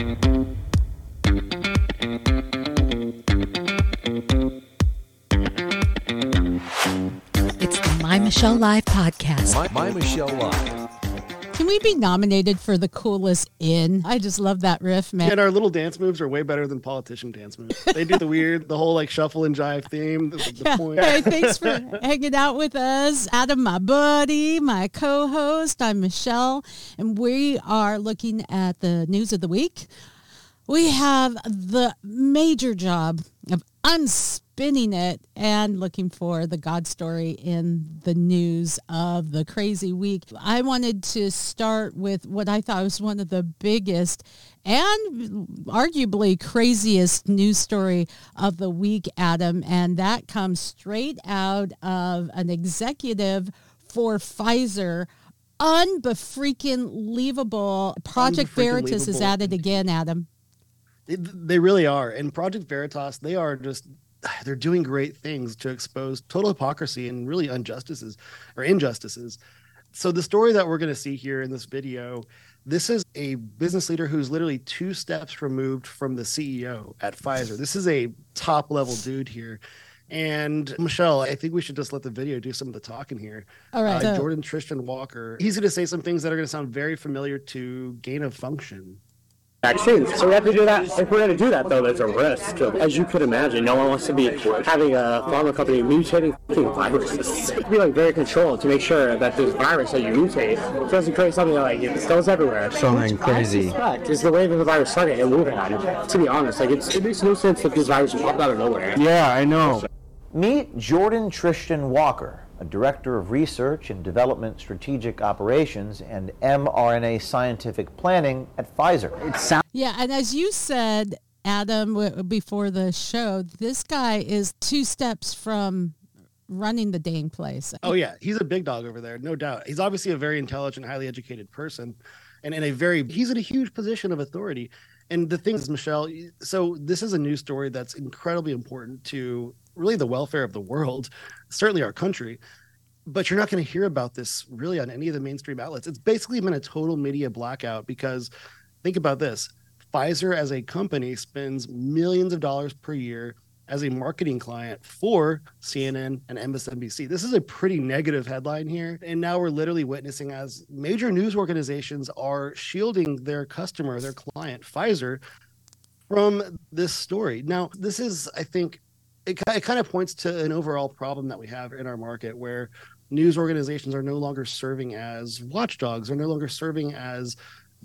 It's the My Michelle Live podcast. My, My Michelle Live. Can we be nominated for the coolest in? I just love that riff, man. And our little dance moves are way better than politician dance moves. They do the weird, the whole like shuffle and jive theme. The, the point. Hey, thanks for hanging out with us. Adam, my buddy, my co host. I'm Michelle, and we are looking at the news of the week. We have the major job of unspinning it and looking for the God story in the news of the crazy week. I wanted to start with what I thought was one of the biggest and arguably craziest news story of the week, Adam, and that comes straight out of an executive for Pfizer unbefreaking leavable. Project Veritas is at it again, Adam. They really are. And Project Veritas, they are just they're doing great things to expose total hypocrisy and really injustices or injustices. So the story that we're going to see here in this video, this is a business leader who's literally two steps removed from the CEO at Pfizer. This is a top level dude here. And Michelle, I think we should just let the video do some of the talking here. All right. Uh, so- Jordon Trishton Walker, he's going to say some things that are going to sound very familiar to gain of function. Vaccines. So we have to do that. If we're going to do that, though, there's a risk. As you could imagine, no one wants to be having a pharma company mutating fucking viruses. be like very controlled to make sure that this virus that you mutate doesn't create something that like it goes everywhere. Something crazy. Fact is the way that the virus started and moving on. To be honest, like it's, it makes no sense that this virus popped out of nowhere. Yeah, I know. Meet Jordon Trishton Walker, a director of research and development strategic operations and mRNA scientific planning at Pfizer. Yeah, and as you said, Adam, w- before the show, this guy is two steps from running the dang place. Oh yeah, he's a big dog over there, no doubt. He's obviously a very intelligent, highly educated person, and in a very he's in a huge position of authority. And the thing is, Michelle, so this is a news story that's incredibly important to really the welfare of the world, certainly our country. But you're not going to hear about this really on any of the mainstream outlets. It's basically been a total media blackout because think about this Pfizer as a company spends millions of dollars per year as a marketing client for CNN and MSNBC. This is a pretty negative headline here. And now we're literally witnessing as major news organizations are shielding their customer, their client, Pfizer, from this story. Now, this is, I think, it, it kind of points to an overall problem that we have in our market where news organizations are no longer serving as watchdogs, are no longer serving as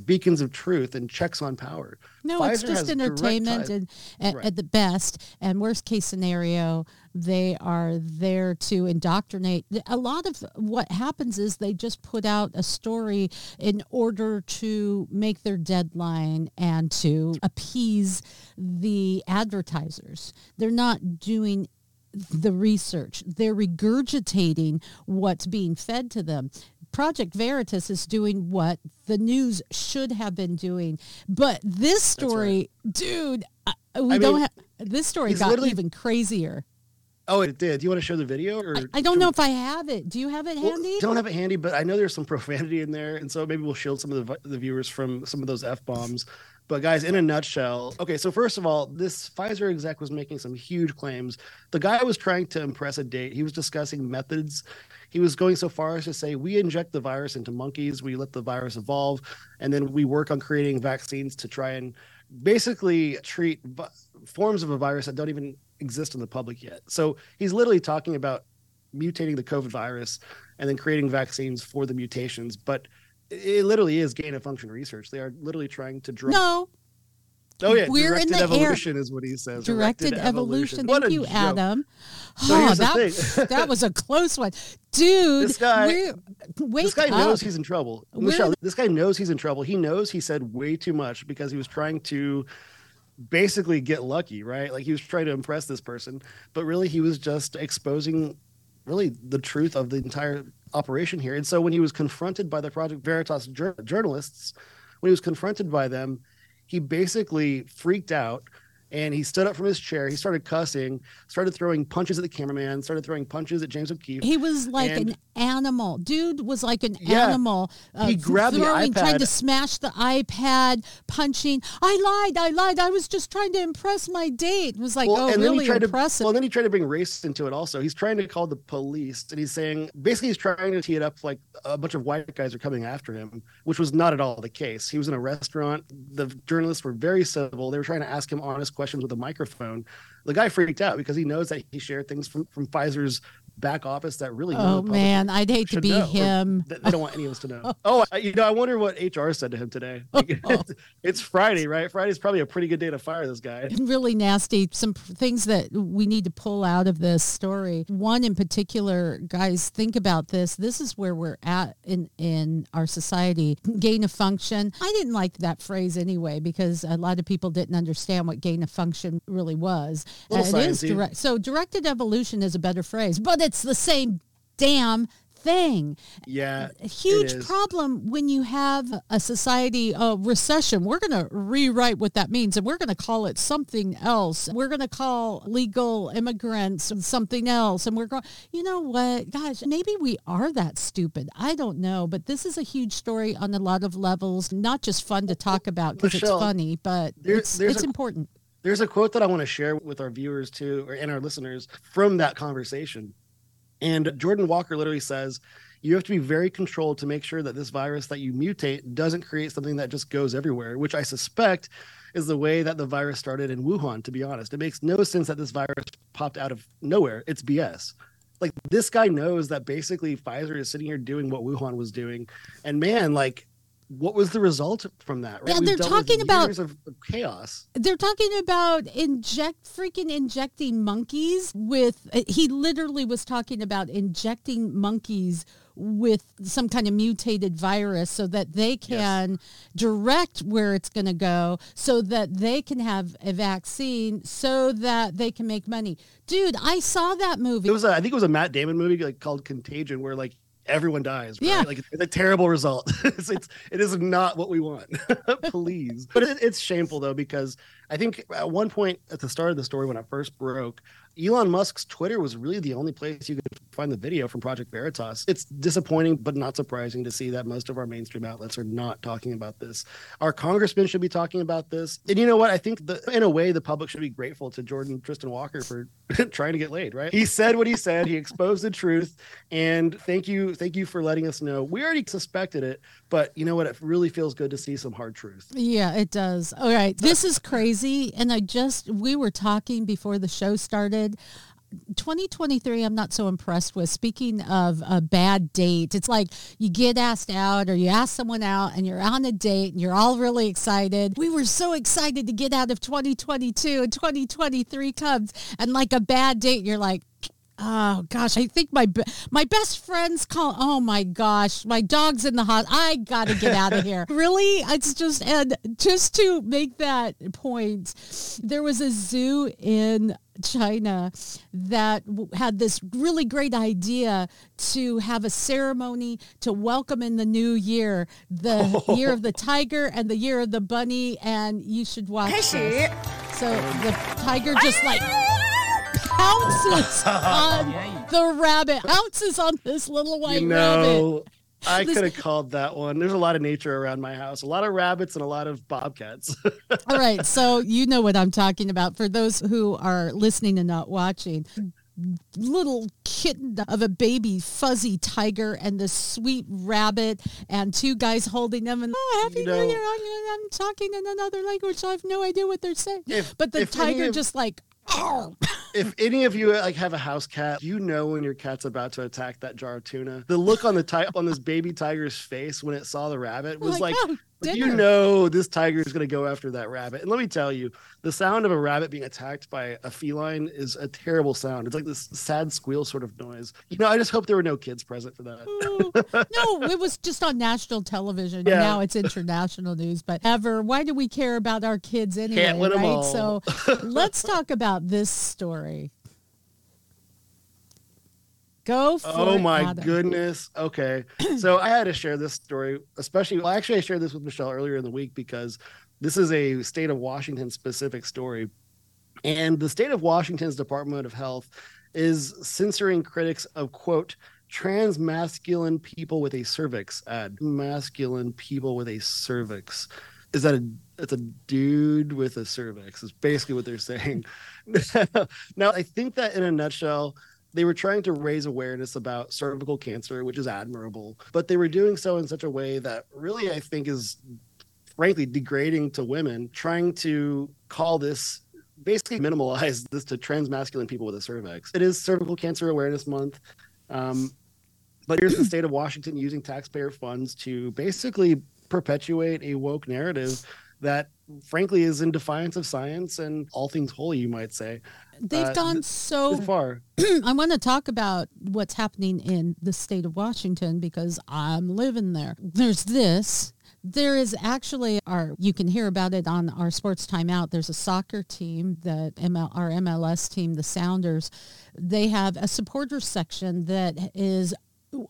beacons of truth and checks on power. No, it's just entertainment ties- and Right. at the best. And worst case scenario, they are there to indoctrinate. A lot of what happens is they just put out a story in order to make their deadline and to appease the advertisers. They're not doing the research. They're regurgitating what's being fed to them. Project Veritas is doing what the news should have been doing. But this story, dude, uh, we I don't mean, have this story got even crazier. Oh, it did. Do you want to show the video? Or I, I don't know if I have it. Do you have it Well, handy? don't have it handy, but I know there's some profanity in there, and so maybe we'll shield some of the, the viewers from some of those f bombs. But guys, in a nutshell, okay. So first of all, this Pfizer exec was making some huge claims. The guy was trying to impress a date. He was discussing methods. He was going so far as to say, "We inject the virus into monkeys. We let the virus evolve, and then we work on creating vaccines to try and basically treat forms of a virus that don't even exist in the public yet." So he's literally talking about mutating the COVID virus and then creating vaccines for the mutations. But it literally is gain of function research. They are literally trying to draw. no, oh yeah, we're in directed the air. evolution is what he says. directed evolution. What Thank you, joke. Adam. So oh, that, that was a close one. Dude, This guy- wake This guy up. knows he's in trouble. We're- Michelle, this guy knows he's in trouble. He knows he said way too much because he was trying to basically get lucky, right? Like he was trying to impress this person, but really he was just exposing really the truth of the entire operation here. And so when he was confronted by the Project Veritas jour- journalists, when he was confronted by them, he basically freaked out and he stood up from his chair. He started cussing, started throwing punches at the cameraman, started throwing punches at James O'Keefe. He was like and, an animal. Dude was like an yeah, animal. Uh, he grabbed throwing, the iPad. trying to smash the iPad, punching. I lied. I lied. I was just trying to impress my date. It was like, well, oh, really impressive. To, well, then he tried to bring race into it also. He's trying to call the police, and he's saying basically he's trying to tee it up like a bunch of white guys are coming after him, which was not at all the case. He was in a restaurant. The journalists were very civil. They were trying to ask him honest questions with a microphone. The guy freaked out because he knows that he shared things from, from Pfizer's back office that really. Oh man, I'd hate to be know, him. They don't want any of us to know. oh, you know, I wonder what HR said to him today. it's Friday, right? Friday's probably a pretty good day to fire this guy. Really nasty. Some things that we need to pull out of this story. One in particular, guys, think about this. This is where we're at in in our society. Gain of function. I didn't like that phrase anyway because a lot of people didn't understand what gain of function really was. Uh, it is direct. So directed evolution is a better phrase, but it's the same damn thing. Yeah. A huge problem when you have a society uh, recession. We're going to rewrite what that means and we're going to call it something else. We're going to call legal immigrants something else. And we're going, you know what, Gosh, maybe we are that stupid. I don't know. But this is a huge story on a lot of levels, not just fun to talk about because it's funny, but there, it's, it's a, important. There's a quote that I want to share with our viewers too, or, and our listeners from that conversation and Jordon Walker literally says, you have to be very controlled to make sure that this virus that you mutate doesn't create something that just goes everywhere, which I suspect is the way that the virus started in Wuhan, to be honest. It makes no sense that this virus popped out of nowhere. It's BS. Like this guy knows that basically Pfizer is sitting here doing what Wuhan was doing. And man, like what was the result from that? Right? Yeah, they're talking about of chaos. They're talking about inject freaking injecting monkeys with. He literally was talking about injecting monkeys with some kind of mutated virus so that they can yes. direct where it's going to go so that they can have a vaccine so that they can make money. Dude, I saw that movie. It was a, I think it was a Matt Damon movie like called Contagion where like everyone dies. Right? Yeah, like it's a terrible result. it's, it's it is not what we want. Please, but it, it's shameful though because I think at one point at the start of the story when it first broke, Elon Musk's Twitter was really the only place you could find the video from Project Veritas. It's disappointing, but not surprising to see that most of our mainstream outlets are not talking about this. Our congressmen should be talking about this. And you know what? I think the, in a way, the public should be grateful to Jordon Trishton Walker for trying to get laid, right? He said what he said. He exposed the truth. And thank you. Thank you for letting us know. We already suspected it, but you know what? It really feels good to see some hard truth. Yeah, it does. All right. This is crazy. And I just, we were talking before the show started 2023 i'm not so impressed with speaking of a bad date it's like you get asked out or you ask someone out and you're on a date and you're all really excited we were so excited to get out of 2022 and 2023 comes and like a bad date you're like Oh gosh, I think my my best friends call. Oh my gosh, my dog's in the hospital. I got to get out of here. really, it's just and just to make that point, there was a zoo in China that had this really great idea to have a ceremony to welcome in the new year, the oh. year of the tiger and the year of the bunny, and you should watch this. So the tiger just like ah! Pounces on the rabbit, pounces on this little white you know, rabbit. I could have called that one. There's a lot of nature around my house, a lot of rabbits and a lot of bobcats. All right. So you know what I'm talking about. For those who are listening and not watching, little kitten of a baby fuzzy tiger and the sweet rabbit and two guys holding them and oh happy you know, new year I'm, I'm, talking in another language so I have no idea what they're saying if, but the tiger just like if any of you like have a house cat, you know when your cat's about to attack that jar of tuna. The look on the ti- on this baby tiger's face when it saw the rabbit was like, like oh, oh, you know this tiger is going to go after that rabbit. And let me tell you, the sound of a rabbit being attacked by a feline is a terrible sound. It's like this sad squeal sort of noise. You know, I just hope there were no kids present for that. no, it was just on national television. Yeah. Now it's international news. But ever, why do we care about our kids anyway? Can't win right? them all. So let's talk about this story. Go for Oh my Adam. goodness. Okay. So I had to share this story, especially well, actually I shared this with Michelle earlier in the week because this is a state of Washington specific story. And the state of Washington's Department of Health is censoring critics of quote trans masculine people with a cervix ad masculine people with a cervix is that a it's a dude with a cervix is basically what they're saying now i think that in a nutshell they were trying to raise awareness about cervical cancer which is admirable but they were doing so in such a way that really i think is frankly degrading to women trying to call this basically minimalize this to trans masculine people with a cervix. It is cervical cancer awareness month um, but here's the state of washington using taxpayer funds to basically perpetuate a woke narrative that frankly is in defiance of science and all things holy you might say They've Uh, gone so far I want to talk about what's happening in the state of Washington because I'm living there. There's this. There is actually our you can hear about it on our sports timeout. There's a soccer team that ML, our MLS team, the Sounders. They have a supporter section that is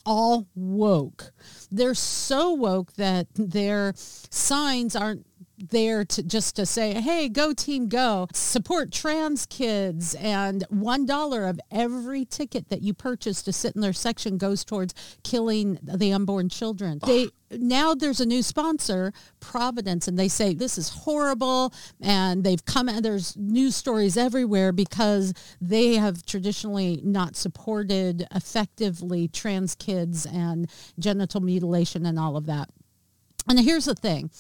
all woke. They're so woke that their signs aren't there to just to say, hey, go team go, support trans kids, and one dollar of every ticket that you purchase to sit in their section goes towards killing the unborn children. They now there's a new sponsor, Providence, and they say this is horrible, and they've come and there's news stories everywhere because they have traditionally not supported effectively trans kids and genital mutilation and all of that. And here's the thing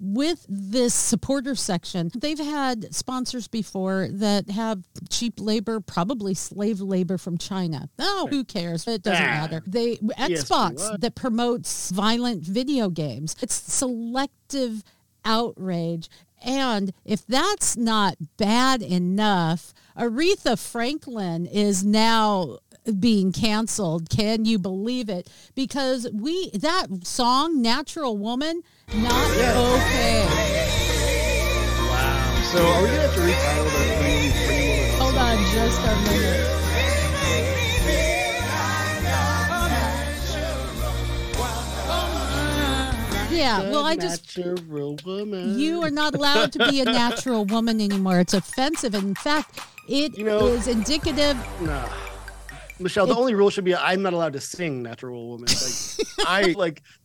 with this supporter section, they've had sponsors before that have cheap labor, probably slave labor from China. Oh, who cares? It doesn't Ah. matter. They Xbox what? that promotes violent video games. It's selective outrage. And if that's not bad enough, Aretha Franklin is now being canceled. Can you believe it? Because we that song Natural Woman not okay. wow so are we gonna have to retitle the Pretty Woman Hold on just a minute. Yeah, well I just You are not allowed to be a natural woman anymore. It's offensive. In fact, it is You know- indicative. Nah. Michelle, the only rule should be I'm not allowed to sing natural woman. Like I like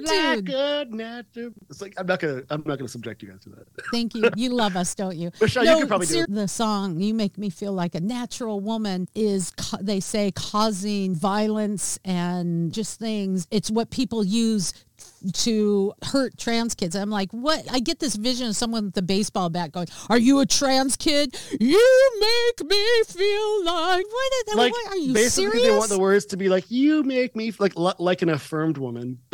like dude, natural. It's like I'm not gonna I'm not gonna subject you guys to that. thank you. You love us, don't you? Michelle, you could probably do it. The song "You Make Me Feel Like a Natural Woman" is, they say, causing violence and just things. It's what people use to hurt trans kids. I'm like, what? I get this vision of someone with a baseball bat going, "Are you a trans kid? You make me feel like what? Is, Like what are you basically, serious? they want the words to be like "You make me like li- like an affirmed woman."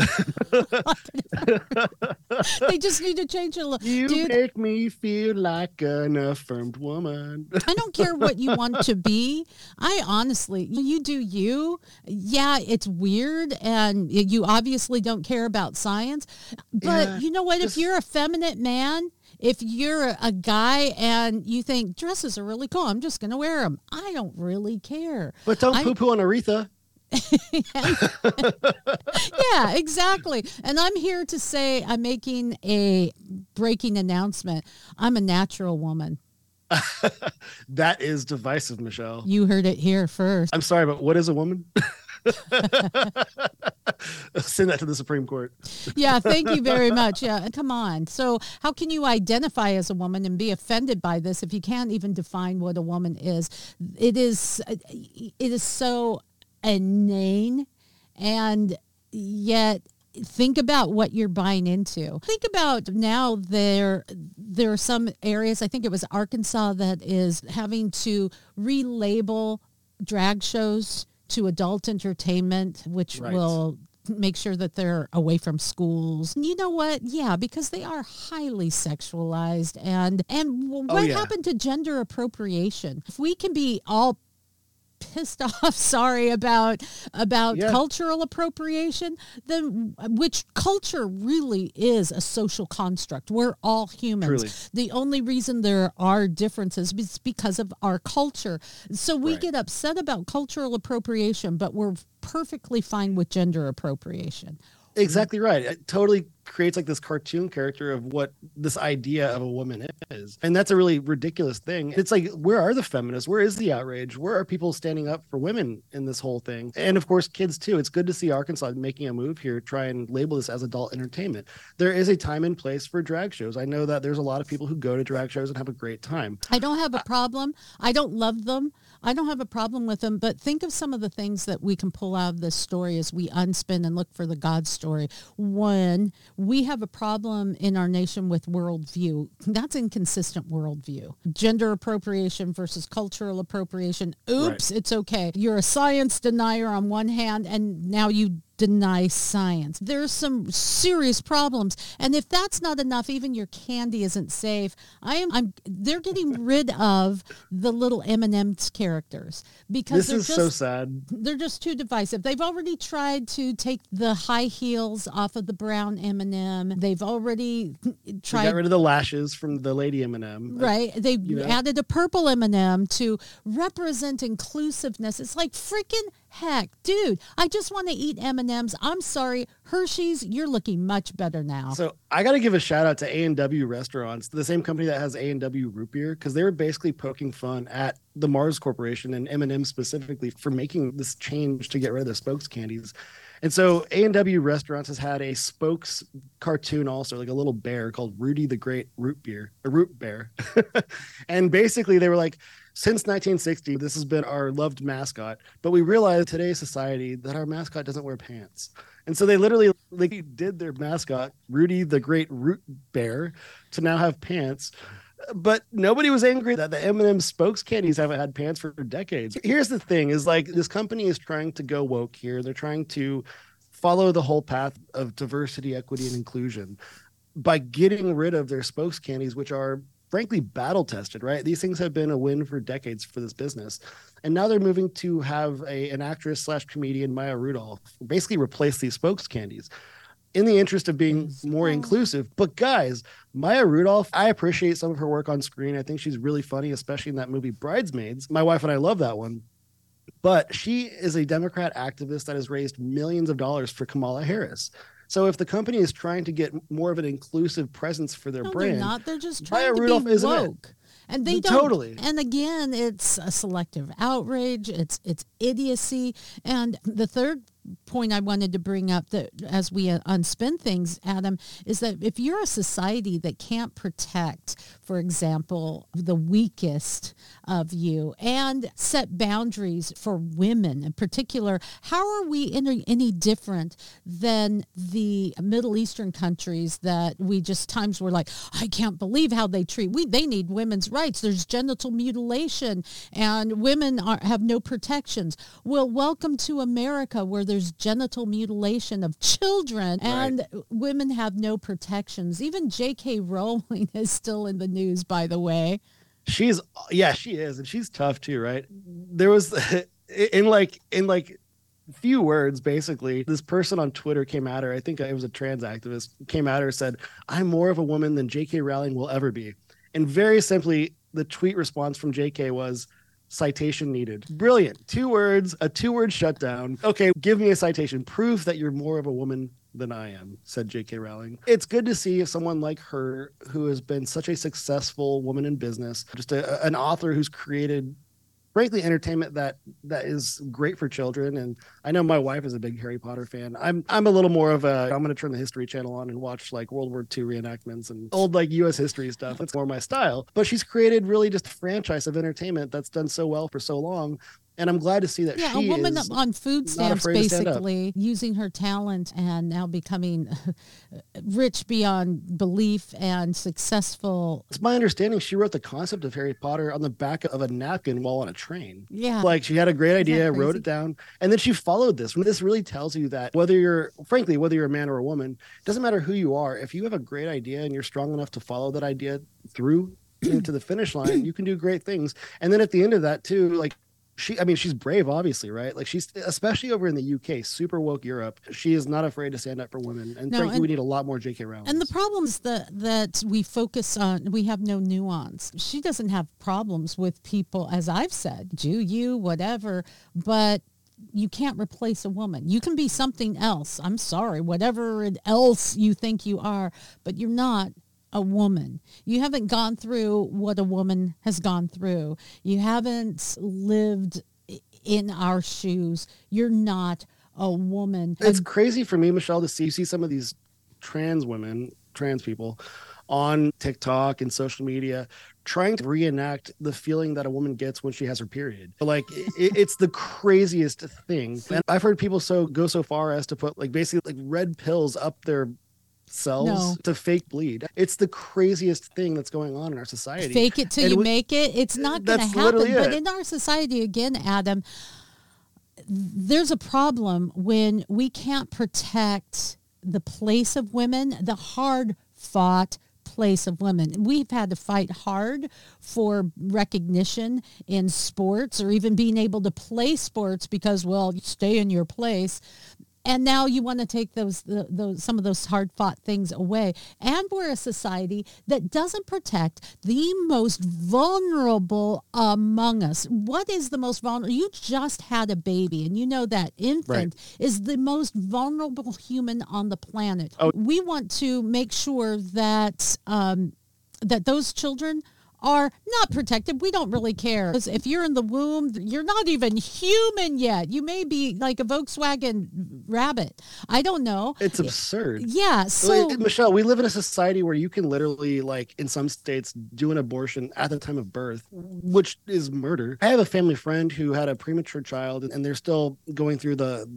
they just need to change it a little. You Dude, make me feel like an affirmed woman. I don't care what you want to be. I honestly, you do you. Yeah, it's weird and you obviously don't care about science. But Yeah, you know what? If you're a feminine man, if you're a- guy and you think dresses are really cool, I'm just going to wear them. I don't really care. But don't poo poo on Aretha. Yeah, exactly. And I'm here to say I'm making a breaking announcement. I'm a natural woman. That is divisive, Michelle. You heard it here first. I'm sorry, but what is a woman? Send that to the Supreme Court. yeah, thank you very much. Yeah, come on. So, how can you identify as a woman and be offended by this if you can't even define what a woman is? It is it is so inane and yet think about what you're buying into. Think about now there there are some areas, I think it was Arkansas that is having to relabel drag shows to adult entertainment, which Right. will make sure that they're away from schools. You know what? Yeah, because they are highly sexualized and and oh, what Oh, yeah. happened to gender appropriation? If we can be all pissed off sorry about about Yeah. cultural appropriation then which culture really is a social construct we're all humans Truly. the only reason there are differences is because of our culture so we Right. get upset about cultural appropriation but we're perfectly fine with gender appropriation Exactly right. It totally creates like this cartoon character of what this idea of a woman is. And that's a really ridiculous thing. It's like, where are the feminists? Where is the outrage? Where are people standing up for women in this whole thing? And of course, kids too. It's good to see Arkansas making a move here, try and label this as adult entertainment. There is a time and place for drag shows. I know that there's a lot of people who go to drag shows and have a great time. I don't have a problem. I don't love them. I don't have a problem with them, but think of some of the things that we can pull out of this story as we unspin and look for the God story. One, we have a problem in our nation with worldview. That's inconsistent worldview. Gender appropriation versus cultural appropriation. Oops, right. it's okay. You're a science denier on one hand, and now you deny science. There's some serious problems. And if that's not enough, even your candy isn't safe. I am I'm they're getting rid of the little M&M's characters because this is just, so sad. They're just too divisive. They've already tried to take the high heels off of the brown M&M. They've already tried they got rid of the lashes from the lady M&M. Right. They you know? added a purple M&M to represent inclusiveness. It's like freaking heck, dude, I just want to eat M&Ms. I'm sorry, Hershey's, you're looking much better now. So I got to give a shout out to A&W Restaurants, the same company that has A&W Root Beer, because they were basically poking fun at the Mars Corporation and M&M specifically for making this change to get rid of the spokes candies. And so A&W Restaurants has had a spokes cartoon also, like a little bear called Rooty the Great Root Beer, a root bear. and basically they were like, since 1960, this has been our loved mascot, but we realize today's society that our mascot doesn't wear pants. And so they literally did their mascot, Rooty the Great Root Bear, to now have pants. But nobody was angry that the M&M spokes candies haven't had pants for decades. Here's the thing: is like this company is trying to go woke here. They're trying to follow the whole path of diversity, equity, and inclusion by getting rid of their spokes candies, which are frankly battle tested, right? These things have been a win for decades for this business. And now they're moving to have a, an actress slash comedian, Maya Rudolph, basically replace these spokes candies in the interest of being more inclusive. But guys, Maya Rudolph, I appreciate some of her work on screen. I think she's really funny, especially in that movie Bridesmaids. My wife and I love that one. But she is a Democrat activist that has raised millions of dollars for Kamala Harris. So if the company is trying to get more of an inclusive presence for their no, brand, they're not. They're just trying to Rudolph be woke. And they don't. Totally. And again, it's a selective outrage. It's it's idiocy. And the third point I wanted to bring up that as we uh, unspin things, Adam, is that if you're a society that can't protect, for example, the weakest of you and set boundaries for women in particular, how are we any, any different than the Middle Eastern countries that we just times were like, I can't believe how they treat we they need women's rights. There's genital mutilation and women are, have no protections. Well, welcome to America where there's genital mutilation of children and right. women have no protections. Even J.K. Rowling is still in the news, by the way. She's yeah, she is, and she's tough too, right? There was in like in like few words basically this person on twitter came at her i think it was a trans activist came at her said i'm more of a woman than jk rowling will ever be and very simply the tweet response from jk was citation needed. Brilliant. Two words, a two word shutdown. Okay, give me a citation. Proof that you're more of a woman than I am, said J.K. Rowling. It's good to see someone like her, who has been such a successful woman in business, just a, an author who's created frankly entertainment that that is great for children. And i know my wife is a big harry potter fan. I'm i'm a little more of a i'm going to turn the history channel on and watch like world war ii reenactments and old like us history stuff. That's more my style. But she's created really just a franchise of entertainment that's done so well for so long and I'm glad to see that yeah, a woman on food stamps basically using her talent and now becoming rich beyond belief and successful. It's my understanding she wrote the concept of Harry Potter on the back of a napkin while on a train. Yeah. Like she had a great idea, wrote it down, and then she followed this. This really tells you that whether you're frankly, whether you're a man or a woman, doesn't matter who you are, if you have a great idea and you're strong enough to follow that idea through to the finish line, you can do great things. And then at the end of that too, like she i mean she's brave obviously right? Like she's especially over in the uk super woke europe. She is not afraid to stand up for women. And no, frankly and, we need a lot more jk rowling and the problem is that that we focus on we have no nuance. She doesn't have problems with people as i've said jew you whatever but you can't replace a woman. You can be something else. I'm sorry, whatever else you think you are, but you're not a woman. You haven't gone through what a woman has gone through. You haven't lived in our shoes. You're not a woman. It's crazy for me, Michelle, to see see some of these trans women, trans people on TikTok and social media trying to reenact the feeling that a woman gets when she has her period. Like it, it's the craziest thing. And I've heard people so go so far as to put like basically like red pills up their cells No. to fake bleed. It's the craziest thing that's going on in our society. fake it till And you we- make it. It's not going to happen. literally But it. in our society, again, Adam, there's a problem when we can't protect the place of women, the hard fought place of women. We've had to fight hard for recognition in sports or even being able to play sports because, well, you stay in your place and now you want to take those, the, those some of those hard fought things away. And we're a society that doesn't protect the most vulnerable among us. What is the most vulnerable you just had a baby and you know that infant is the most vulnerable human on the planet. Oh. we want to make sure that um, that those children are not protected. We don't really care. 'Cause If you're in the womb, you're not even human yet. You may be like a Volkswagen rabbit. I don't know. It's absurd. Yeah. So Michelle, we live in a society where you can literally, like, in some states, do an abortion at the time of birth, which is murder. I have a family friend who had a premature child, and they're still going through the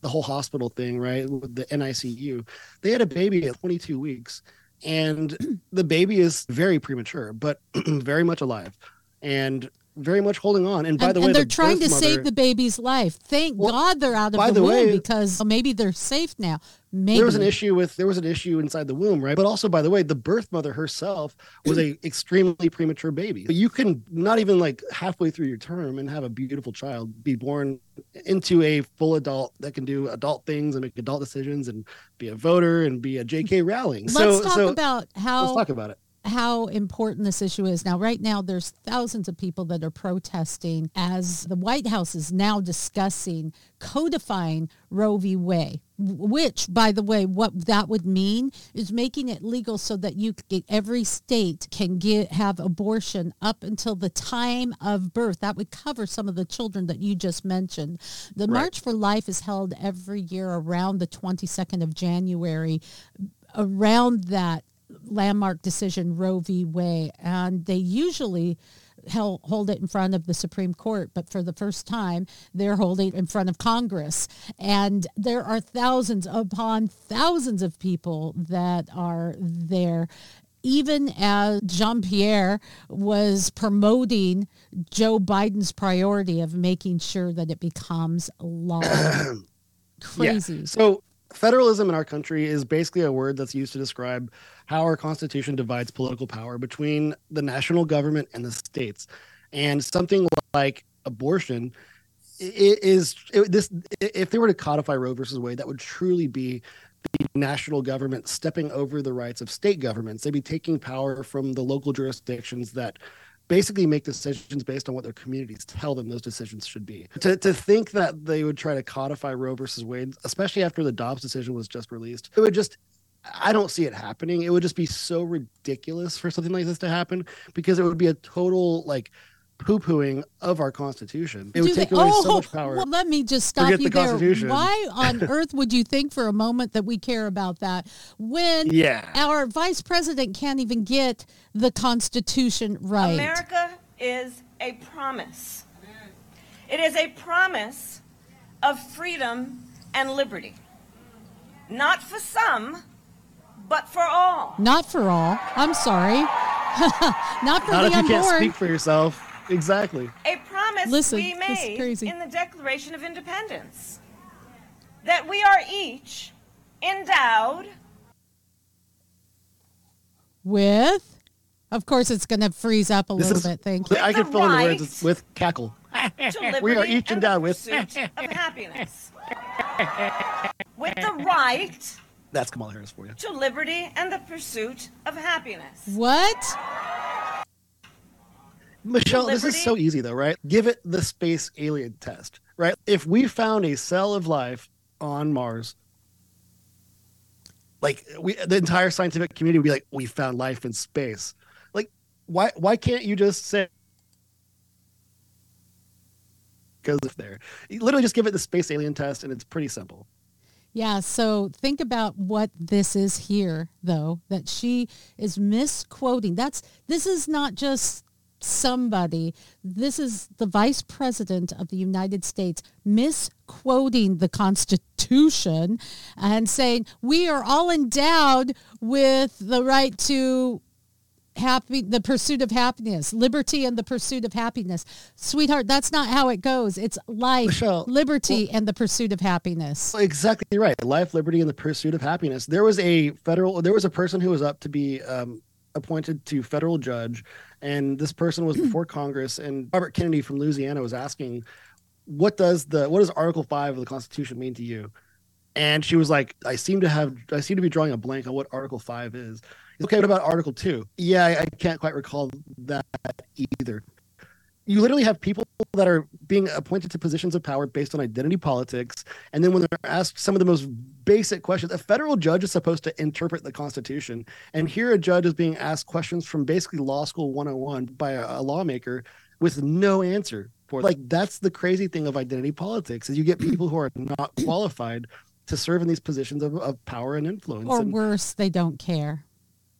the whole hospital thing, right? With the NICU. They had a baby at 22 weeks, and the baby is very premature, but very much alive, and very much holding on. And by and, the way, and they're the trying to birth save the baby's life. Thank Well, God they're out of the, the womb way- because maybe they're safe now. Maybe there was an issue with there was an issue inside the womb right but also by the way the birth mother herself was a extremely premature baby but you can not even like halfway through your term and have a beautiful child be born into a full adult that can do adult things and make adult decisions and be a voter and be a jk rowling Let's so talk so about how let's talk about it how important this issue is. Now, right now, there's thousands of people that are protesting as the White House is now discussing codifying Roe v. Wade, which, by the way, what that would mean is making it legal so that you every state can get have abortion up until the time of birth. That would cover some of the children that you just mentioned. The Right. March for Life is held every year around the 22nd of January around that landmark decision Roe v. Wade, and they usually hold it in front of the Supreme Court, but for the first time, they're holding it in front of Congress, and there are thousands upon thousands of people that are there. Even as Jean Pierre was promoting Joe Biden's priority of making sure that it becomes law. Crazy. Yeah. So federalism in our country is basically a word that's used to describe how our constitution divides political power between the national government and the states. And something like abortion i- i- is it, this if they were to codify Roe versus Wade, that would truly be the national government stepping over the rights of state governments. They'd be taking power from the local jurisdictions that basically make decisions based on what their communities tell them those decisions should be. To, to think that they would try to codify Roe versus Wade, especially after the Dobbs decision was just released, it would just, I don't see it happening. It would just be so ridiculous for something like this to happen because it would be a total like poo pooing of our Constitution. It would take they- away oh, so much power. Well, let me just stop Forget you the there. Constitution. Why on earth would you think for a moment that we care about that when Yeah. our vice president can't even get the Constitution right? America is a promise. It is a promise of freedom and liberty. Not for some, but for all. Not for all. I'm sorry. Not for Not the if you can't speak for yourself. Exactly. A promise Listen, we made crazy. in the Declaration of Independence that we are each endowed With, of course, it's going to freeze up a This little is, bit. Thank you. I can The fill in the words with cackle. We are each endowed with- of happiness. With the right That's Kamala Harris for you. to liberty and the pursuit of happiness. What? Michelle, this is so easy though, right? Give it the space alien test. right? If we found a cell of life on Mars, like we, the entire scientific community would be like, we found life in space. Like, why, why can't you just say, goes if there? You literally just give it the space alien test, and it's pretty simple. Yeah, so think about what this is here though that she is misquoting. That's this is not just somebody. This is the vice president of the United States misquoting the Constitution and saying we are all endowed with the right to happy the pursuit of happiness liberty and the pursuit of happiness sweetheart that's not how it goes it's life Michelle, liberty and the pursuit of happiness Exactly right. Life, liberty, and the pursuit of happiness. There was a federal. There was a person who was up to be um, appointed to federal judge, and this person was before Congress. And Robert Kennedy from Louisiana was asking, "What does the what does Article Five of the Constitution mean to you?" And she was like, "I seem to have. I seem to be drawing a blank on what Article Five is." Okay, what about Article Two? Yeah, I, I can't quite recall that either you literally have people that are being appointed to positions of power based on identity politics. And then when they're asked some of the most basic questions a federal judge is supposed to interpret the constitution. And here a judge is being asked questions from basically law school 101 by a, a lawmaker with no answer for like that's the crazy thing of identity politics is you get people who are not qualified to serve in these positions of, of power and influence. Or and, worse they don't care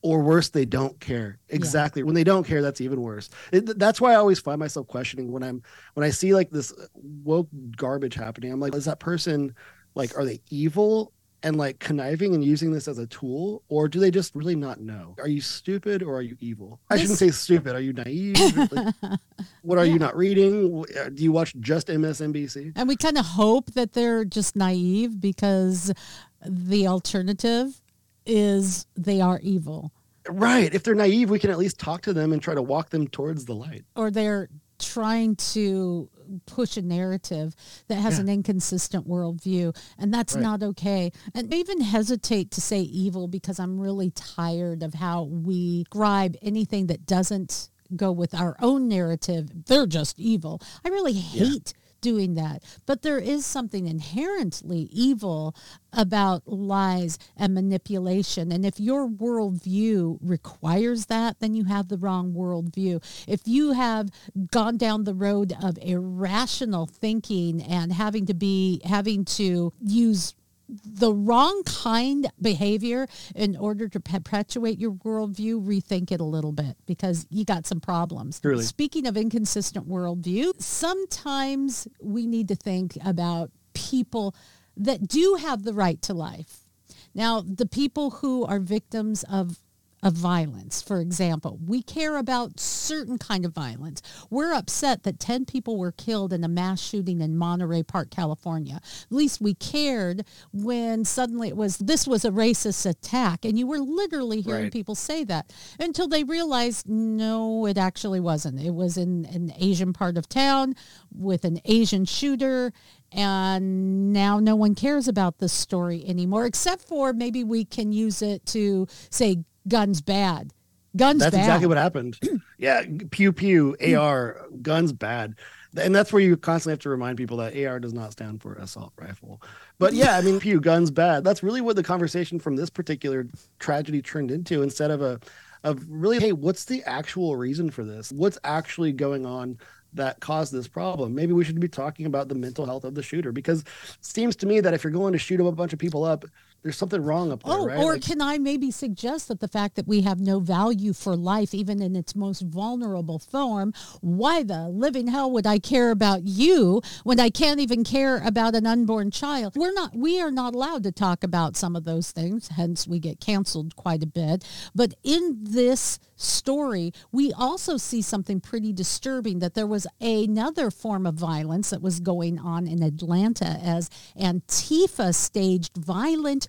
or worse they don't care. Exactly. When they don't care that's even worse. It, that's why i always find myself questioning when i'm when i see like this uh, woke garbage happening i'm like is that person like are they evil and like conniving and using this as a tool or do they just really not know? Are you stupid or are you evil? I shouldn't say stupid. Are you naive? Like, what are you not reading? Uh, do you watch just msnbc And we kind of hope that they're just naive because the alternative is they are evil. Right. If they're naive we can at least talk to them and try to walk them towards the light. Or they're trying to push a narrative that has Yeah. an inconsistent worldview and that's Right. not okay. And I even hesitate to say evil because i'm really tired of how we describe anything that doesn't go with our own narrative. They're just evil. I really hate doing that. But there is something inherently evil about lies and manipulation. And if your worldview requires that then you have the wrong worldview. If you have gone down the road of irrational thinking and having to be having to use the wrong kind behavior in order to perpetuate your worldview, rethink it a little bit because you got some problems. Truly. Speaking of inconsistent worldview, sometimes we need to think about people that do have the right to life. Now, the people who are victims of of violence, for example, we care about certain kind of violence. We're upset that 10 people were killed in a mass shooting in Monterey Park, California. At least we cared when suddenly it was this was a racist attack and you were literally hearing Right. people say that until they realized no, it actually wasn't. It was in an Asian part of town with an Asian shooter and now no one cares about this story anymore except for maybe we can use it to say guns bad guns bad. That's bad exactly what happened. yeah, pew pew, AR, guns bad. And that's where you constantly have to remind people that AR does not stand for assault rifle. But yeah, I mean, pew, guns bad. That's really what the conversation from this particular tragedy turned into instead of a of really, hey, what's the actual reason for this? What's actually going on that caused this problem? Maybe we should be talking about the mental health of the shooter because it seems to me that if you're going to shoot a bunch of people up, there's something wrong up there, Oh, right? or Like- can I maybe suggest that the fact that we have no value for life, even in its most vulnerable form, why the living hell would I care about you when I can't even care about an unborn child? We're not, we are not allowed to talk about some of those things, hence we get canceled quite a bit. But in this story, we also see something pretty disturbing that there was another form of violence that was going on in Atlanta as Antifa staged violent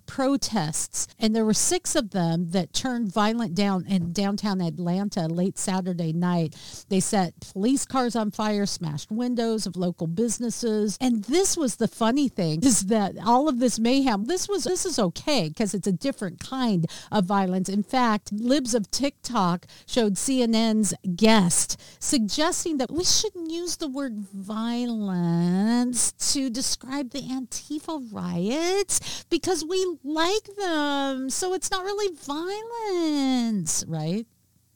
protests, and there were six of them that turned violent down in downtown Atlanta late Saturday night. They set police cars on fire, smashed windows of local businesses, and this was the funny thing is that all of this mayhem. This was this is okay because it's a different kind of violence. In fact, libs of TikTok showed CNN's guest suggesting that we shouldn't use the word violence to describe the Antifa riots because we like them. So it's not really violence, right?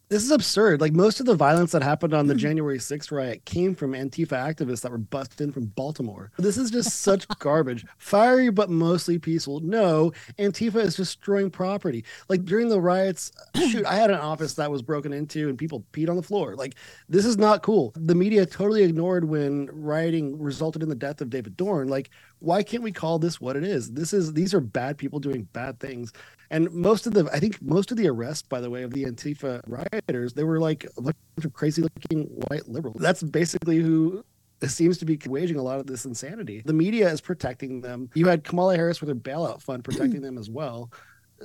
this is absurd. Like most of the violence that happened on the hmm. January 6th riot came from Antifa activists that were busted in from Baltimore. This is just such garbage. Fiery, but mostly peaceful. No, Antifa is destroying property. Like during the riots, shoot, I had an office that was broken into and people peed on the floor. Like this is not cool. The media totally ignored when rioting resulted in the death of David Dorn. Like, why can't we call this what it is? This is these are bad people doing bad things. And most of the, I think most of the arrests, by the way, of the Antifa rioters, they were like a bunch of crazy looking white liberals. That's basically who seems to be waging a lot of this insanity. The media is protecting them. You had Kamala Harris with her bailout fund protecting them as well.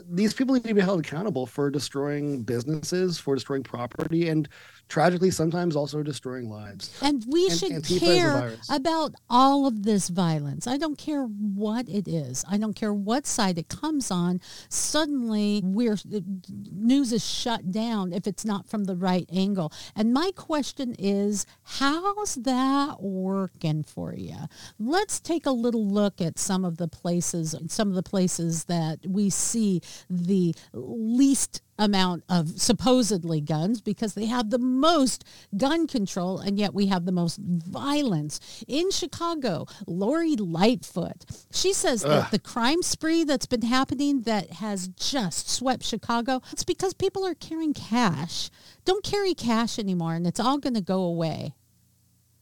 These people need to be held accountable for destroying businesses, for destroying property, and tragically sometimes also destroying lives. And we And should Antifa care about all of this violence. I don't care what it is. I don't care what side it comes on. Suddenly, we're the news is shut down if it's not from the right angle. And my question is, how's that working for you? Let's take a little look at some of the places, some of the places that we see the least amount of supposedly guns because they have the most gun control and yet we have the most violence. In Chicago, Lori Lightfoot, she says that the crime spree that's been happening that has just swept Chicago, it's because people are carrying cash. Don't carry cash anymore and it's all going to go away.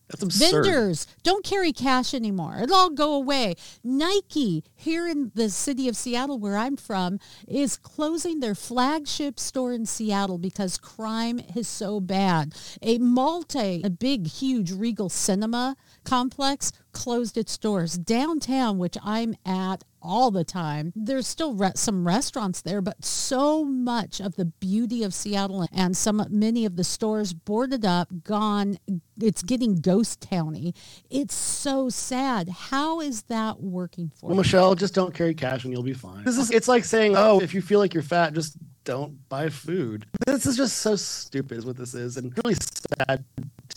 That's absurd. Vendors don't carry cash anymore. It'll all go away. Nike here in the city of Seattle, where I'm from, is closing their flagship store in Seattle because crime is so bad. A multi, a big, huge Regal Cinema complex closed its doors downtown, which I'm at all the time. There's still re- some restaurants there, but so much of the beauty of Seattle and some many of the stores boarded up, gone. It's getting ghost towny. It's so sad. How is that working for Well, you? Michelle, just don't carry cash and you'll be fine. This is it's like saying, oh, if you feel like you're fat, just don't buy food. This is just so stupid is what this is and really sad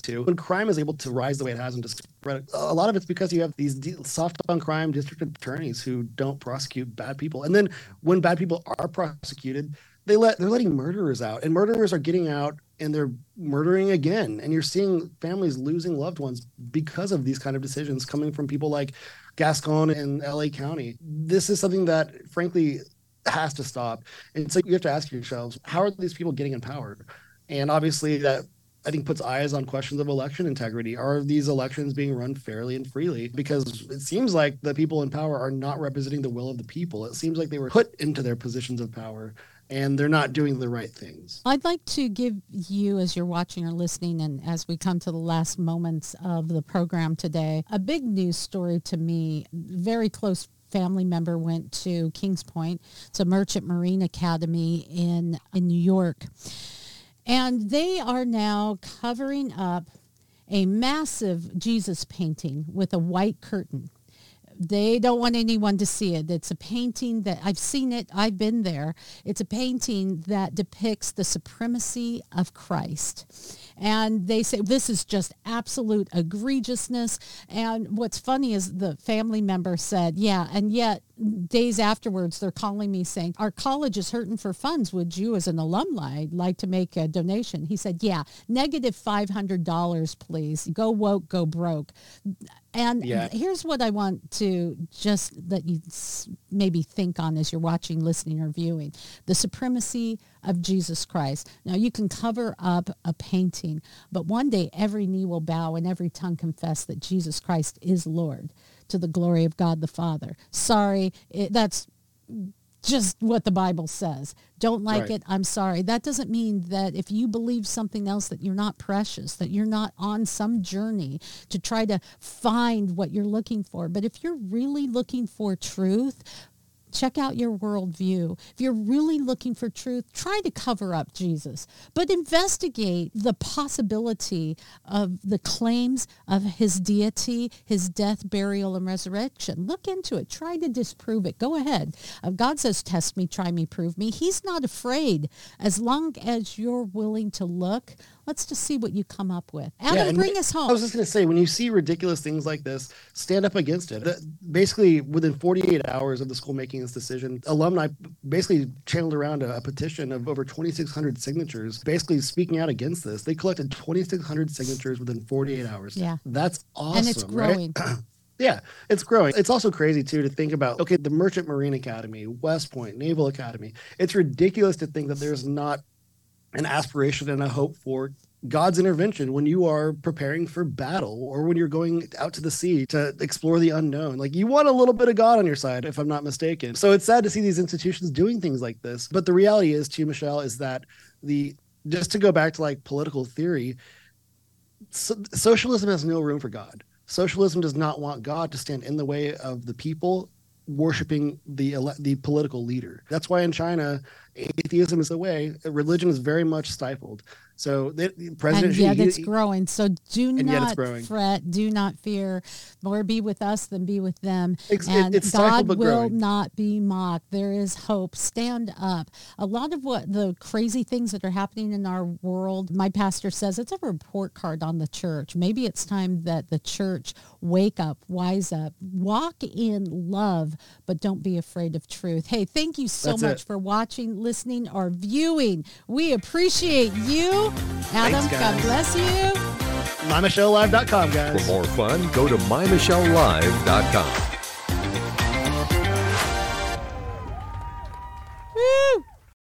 too. When crime is able to rise the way it has and to spread a lot of it's because you have these soft on crime district attorneys who don't prosecute bad people. And then when bad people are prosecuted, they let they're letting murderers out and murderers are getting out and they're murdering again and you're seeing families losing loved ones because of these kind of decisions coming from people like Gascon and LA County. This is something that frankly has to stop. And so you have to ask yourselves, how are these people getting in power? And obviously that I think puts eyes on questions of election integrity. Are these elections being run fairly and freely? Because it seems like the people in power are not representing the will of the people. It seems like they were put into their positions of power and they're not doing the right things. I'd like to give you, as you're watching or listening, and as we come to the last moments of the program today, a big news story to me. Very close family member went to Kings Point. It's a merchant marine academy in in New York, and they are now covering up a massive Jesus painting with a white curtain they don't want anyone to see it. It's a painting that I've seen it. I've been there. It's a painting that depicts the supremacy of Christ. And they say this is just absolute egregiousness. And what's funny is the family member said, yeah, and yet days afterwards, they're calling me saying, our college is hurting for funds. Would you as an alumni like to make a donation? He said, yeah, negative $500, please. Go woke, go broke. And Yeah. here's what I want to just let you maybe think on as you're watching, listening, or viewing. The supremacy of Jesus Christ. Now, you can cover up a painting, but one day every knee will bow and every tongue confess that Jesus Christ is Lord to the glory of God the Father. Sorry, it, that's just what the Bible says. Don't like Right. it. I'm sorry. That doesn't mean that if you believe something else that you're not precious, that you're not on some journey to try to find what you're looking for. But if you're really looking for truth, check out your worldview. If you're really looking for truth, try to cover up Jesus, but investigate the possibility of the claims of his deity, his death, burial, and resurrection. Look into it. Try to disprove it. Go ahead. Uh, God says, test me, try me, prove me. He's not afraid as long as you're willing to look let's just see what you come up with. Adam, yeah, bring us home. I was just going to say, when you see ridiculous things like this, stand up against it. Basically, within 48 hours of the school making this decision, alumni basically channeled around a, a petition of over 2,600 signatures, basically speaking out against this. They collected 2,600 signatures within 48 hours. Yeah. That's awesome. And it's growing. Right? Yeah, it's growing. It's also crazy too to think about. Okay, the Merchant Marine Academy, West Point, Naval Academy. It's ridiculous to think that there's not an aspiration and a hope for God's intervention when you are preparing for battle or when you're going out to the sea to explore the unknown. Like you want a little bit of God on your side, if I'm not mistaken. So it's sad to see these institutions doing things like this. But the reality is, too, Michelle, is that the just to go back to like political theory, so, socialism has no room for God. Socialism does not want God to stand in the way of the people worshiping the the political leader. That's why in China, atheism is the way. Religion is very much stifled. So the president, and yet he, it's he, growing. So do not fret, do not fear. More be with us than be with them. It's, and it's God will growing. not be mocked. There is hope. Stand up. A lot of what the crazy things that are happening in our world, my pastor says it's a report card on the church. Maybe it's time that the church wake up, wise up, walk in love, but don't be afraid of truth. Hey, thank you so That's much it. for watching, listening or viewing. We appreciate you. Adam, Thanks, God bless you. MyMichelleLive.com, guys. For more fun, go to MyMichelleLive.com. Woo!